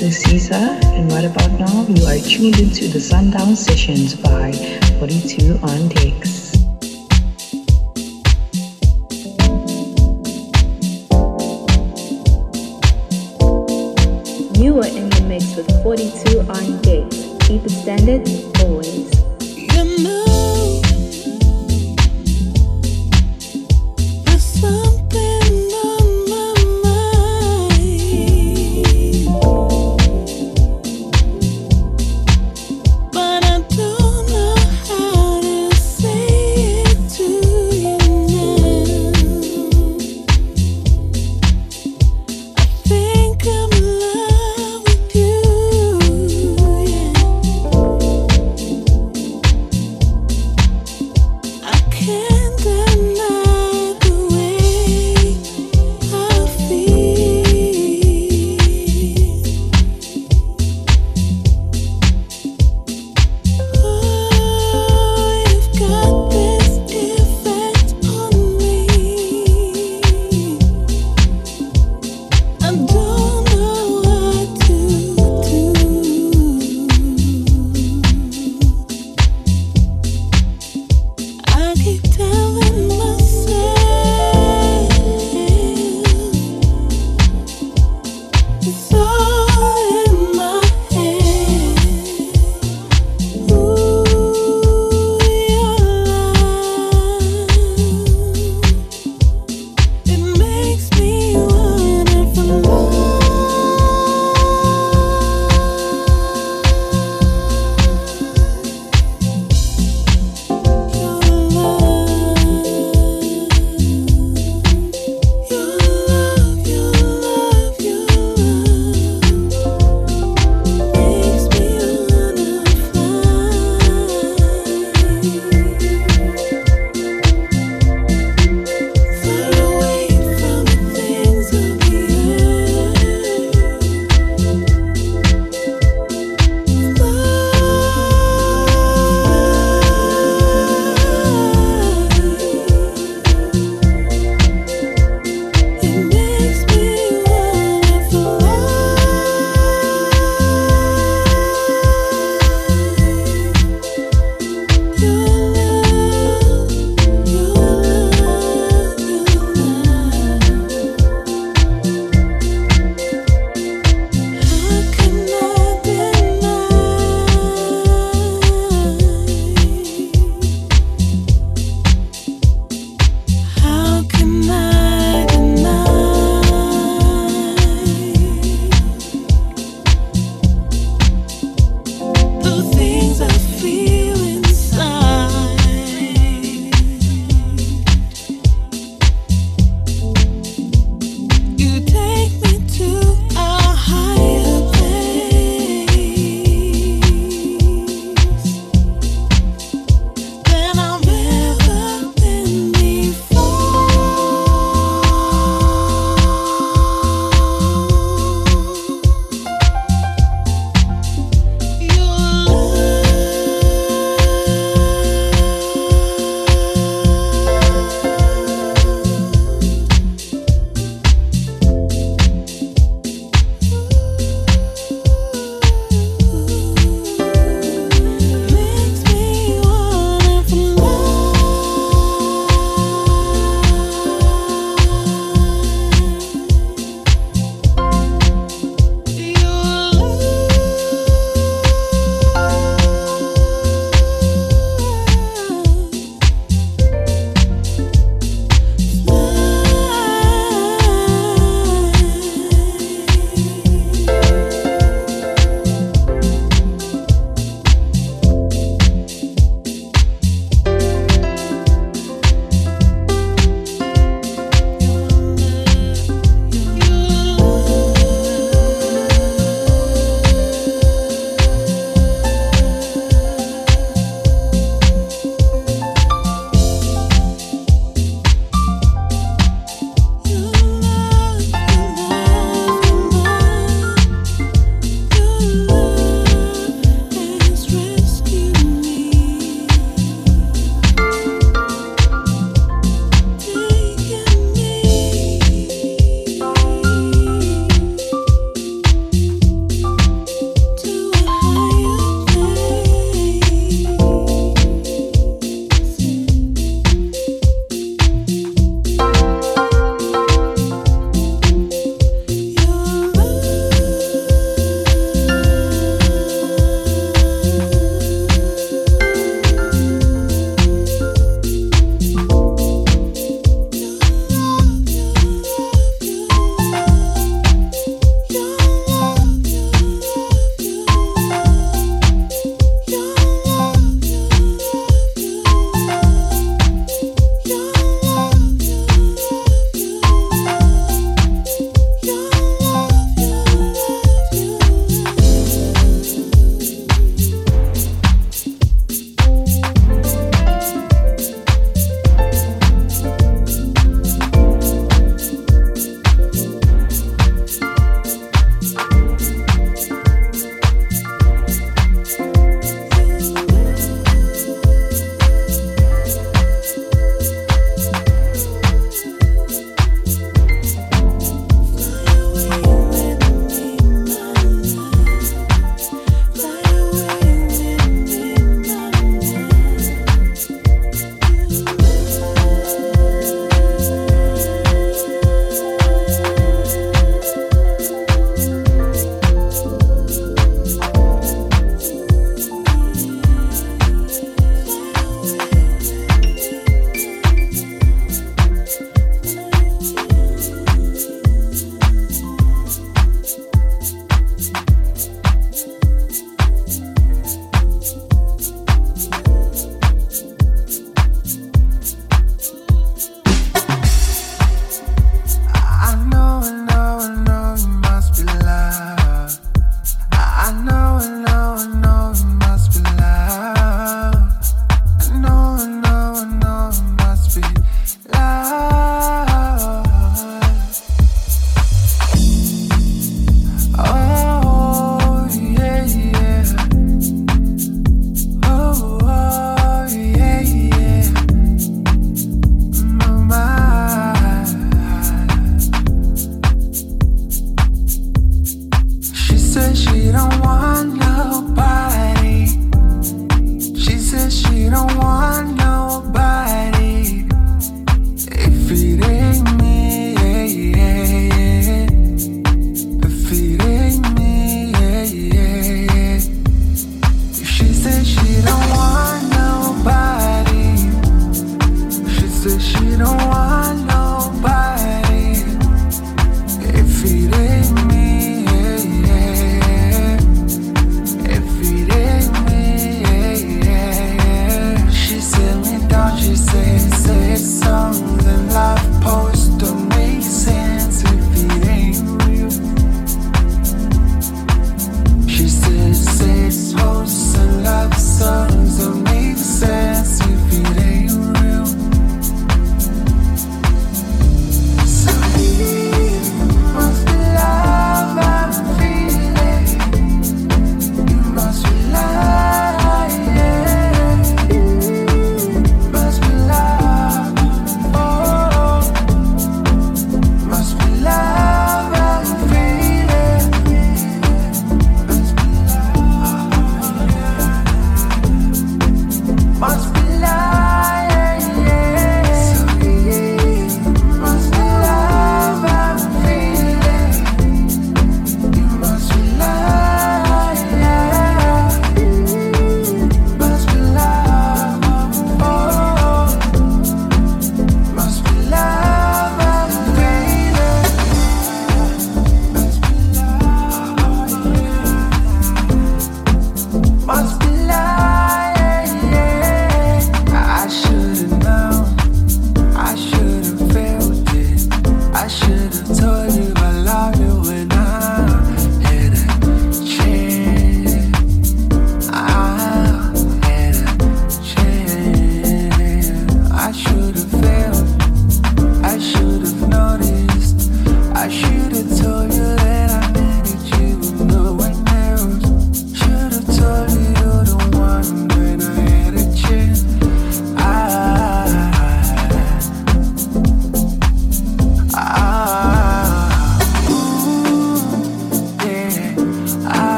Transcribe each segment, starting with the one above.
this is Caesar, and right about now you are tuned into the Sundown Sessions by 42 on Decks. You are in the mix with 42 on Gates. Keep it standard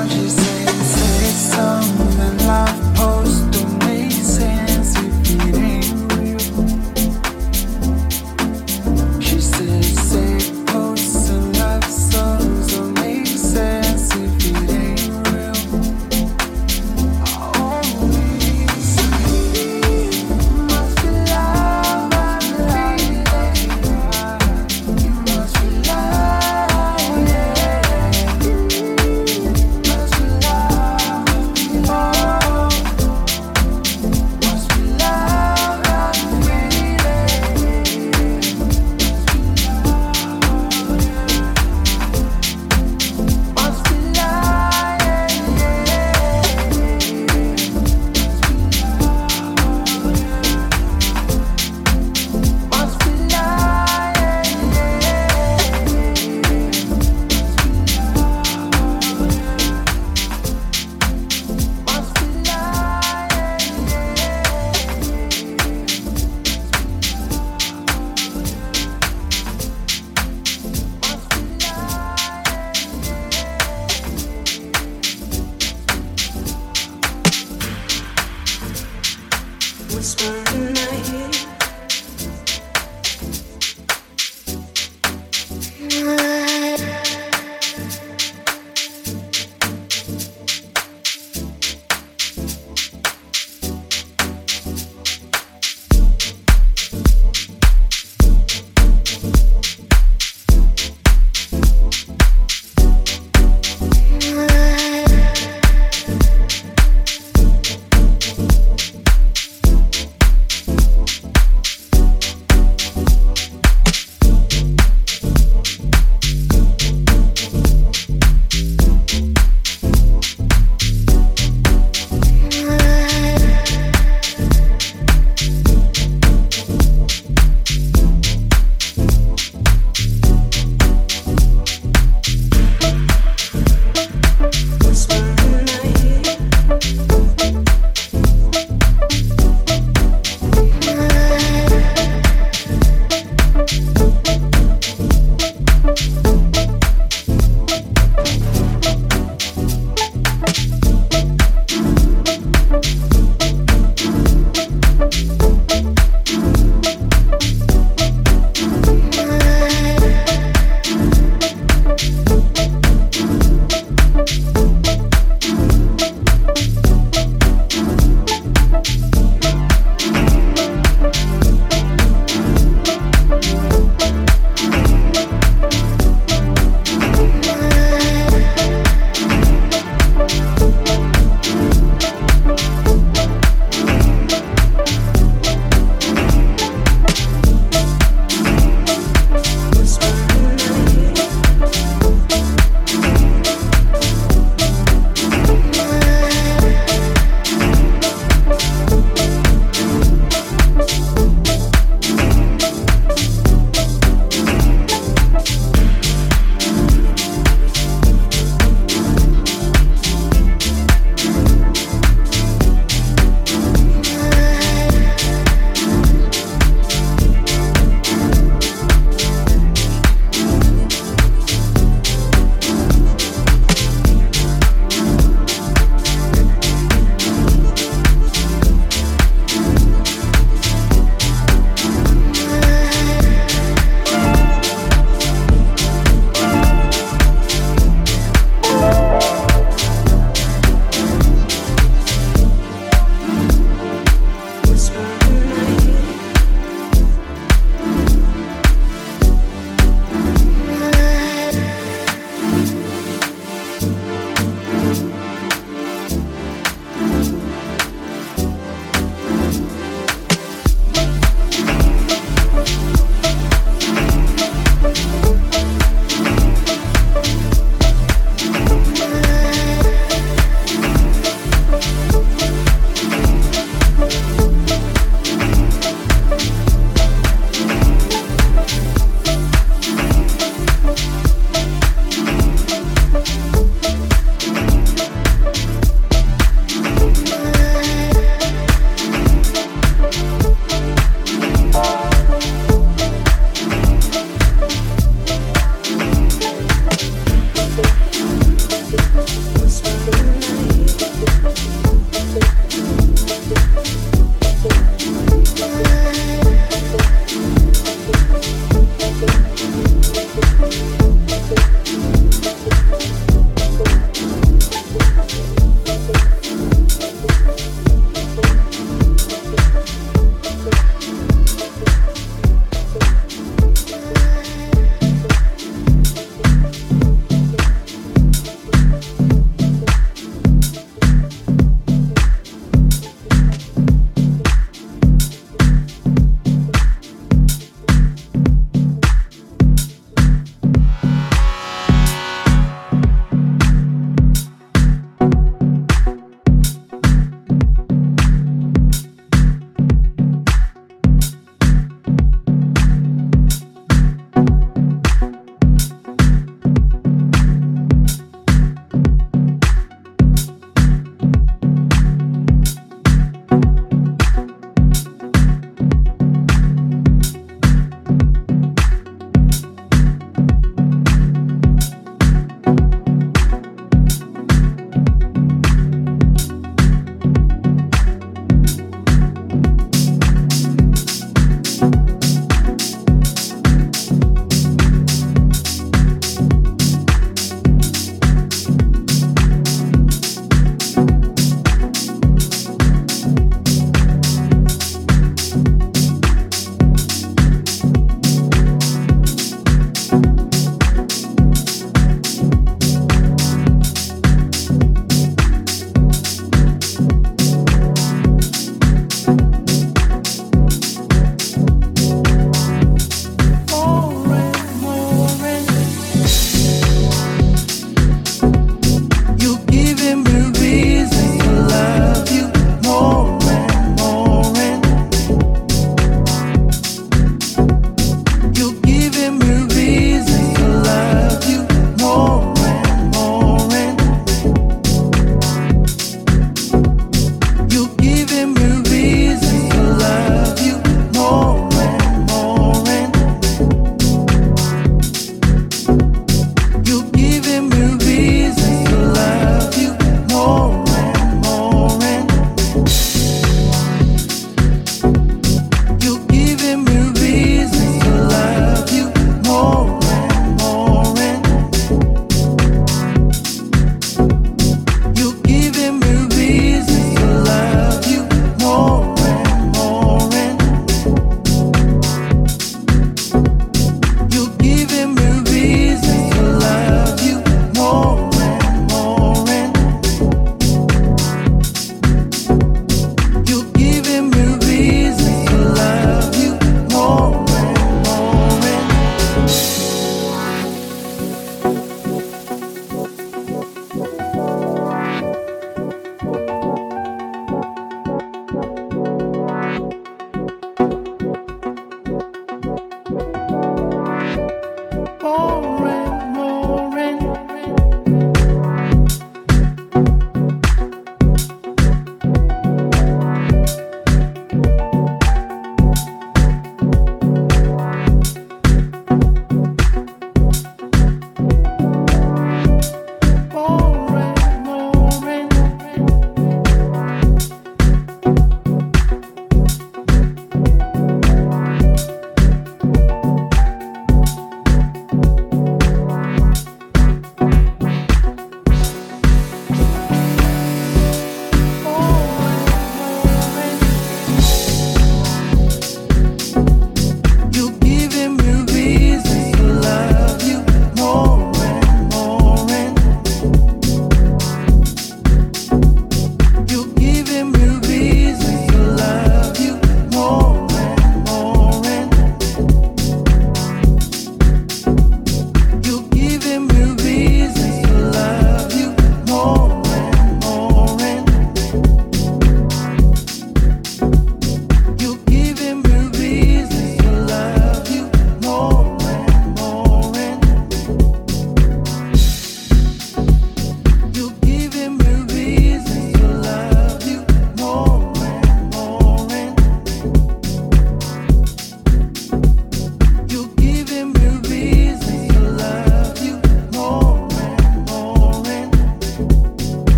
conscious.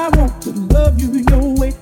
I want to love you your way.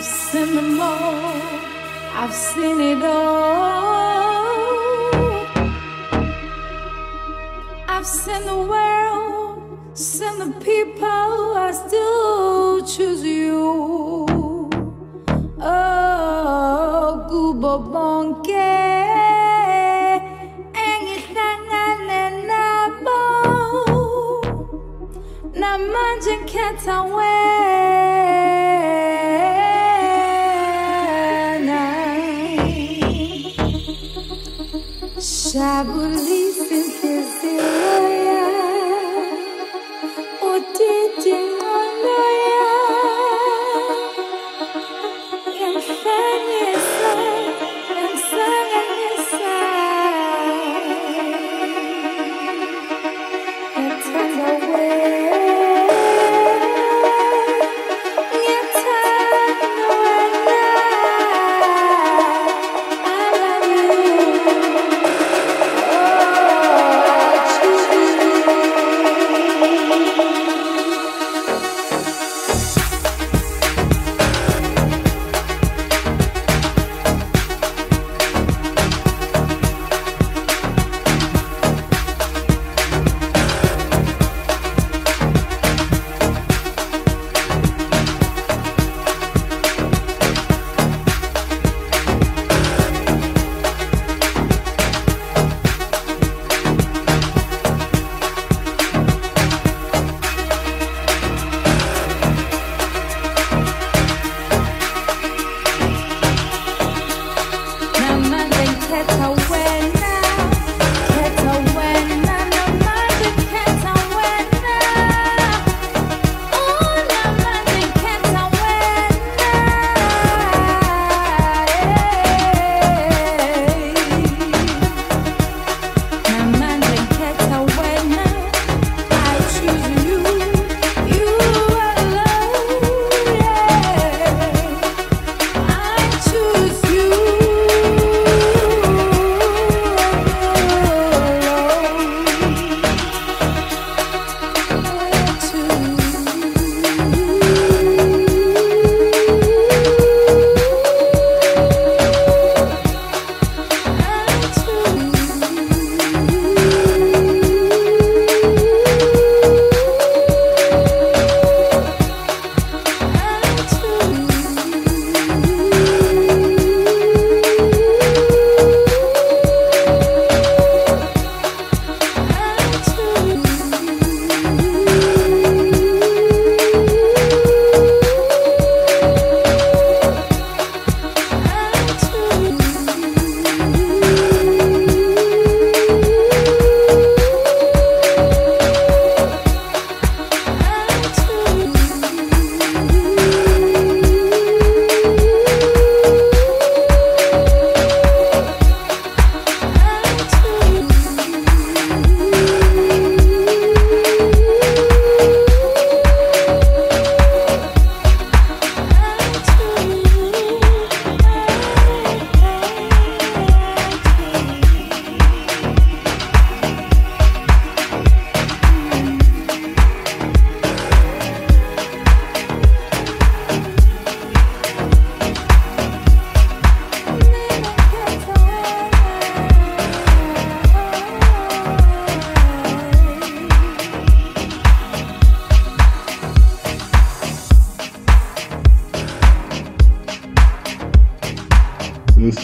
I've seen them all, I've seen it all. I've seen the world, seen the people, I still choose you. Oh, Gubo Bonke. namanje ngikhetha jabulisa inhliziyo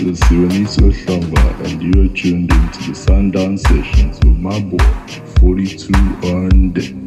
is Sireniso Shamba, and you are tuned into the Sundown Sessions with my boy, 42 on.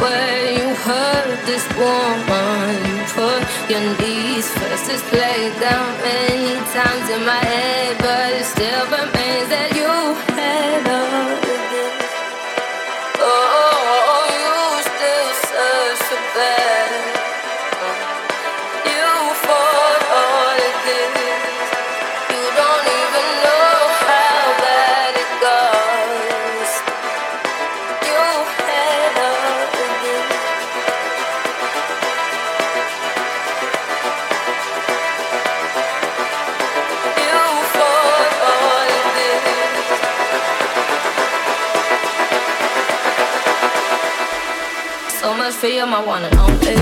where you hurt this woman. Put your knees first, this playground many times in my head. feel my one and only.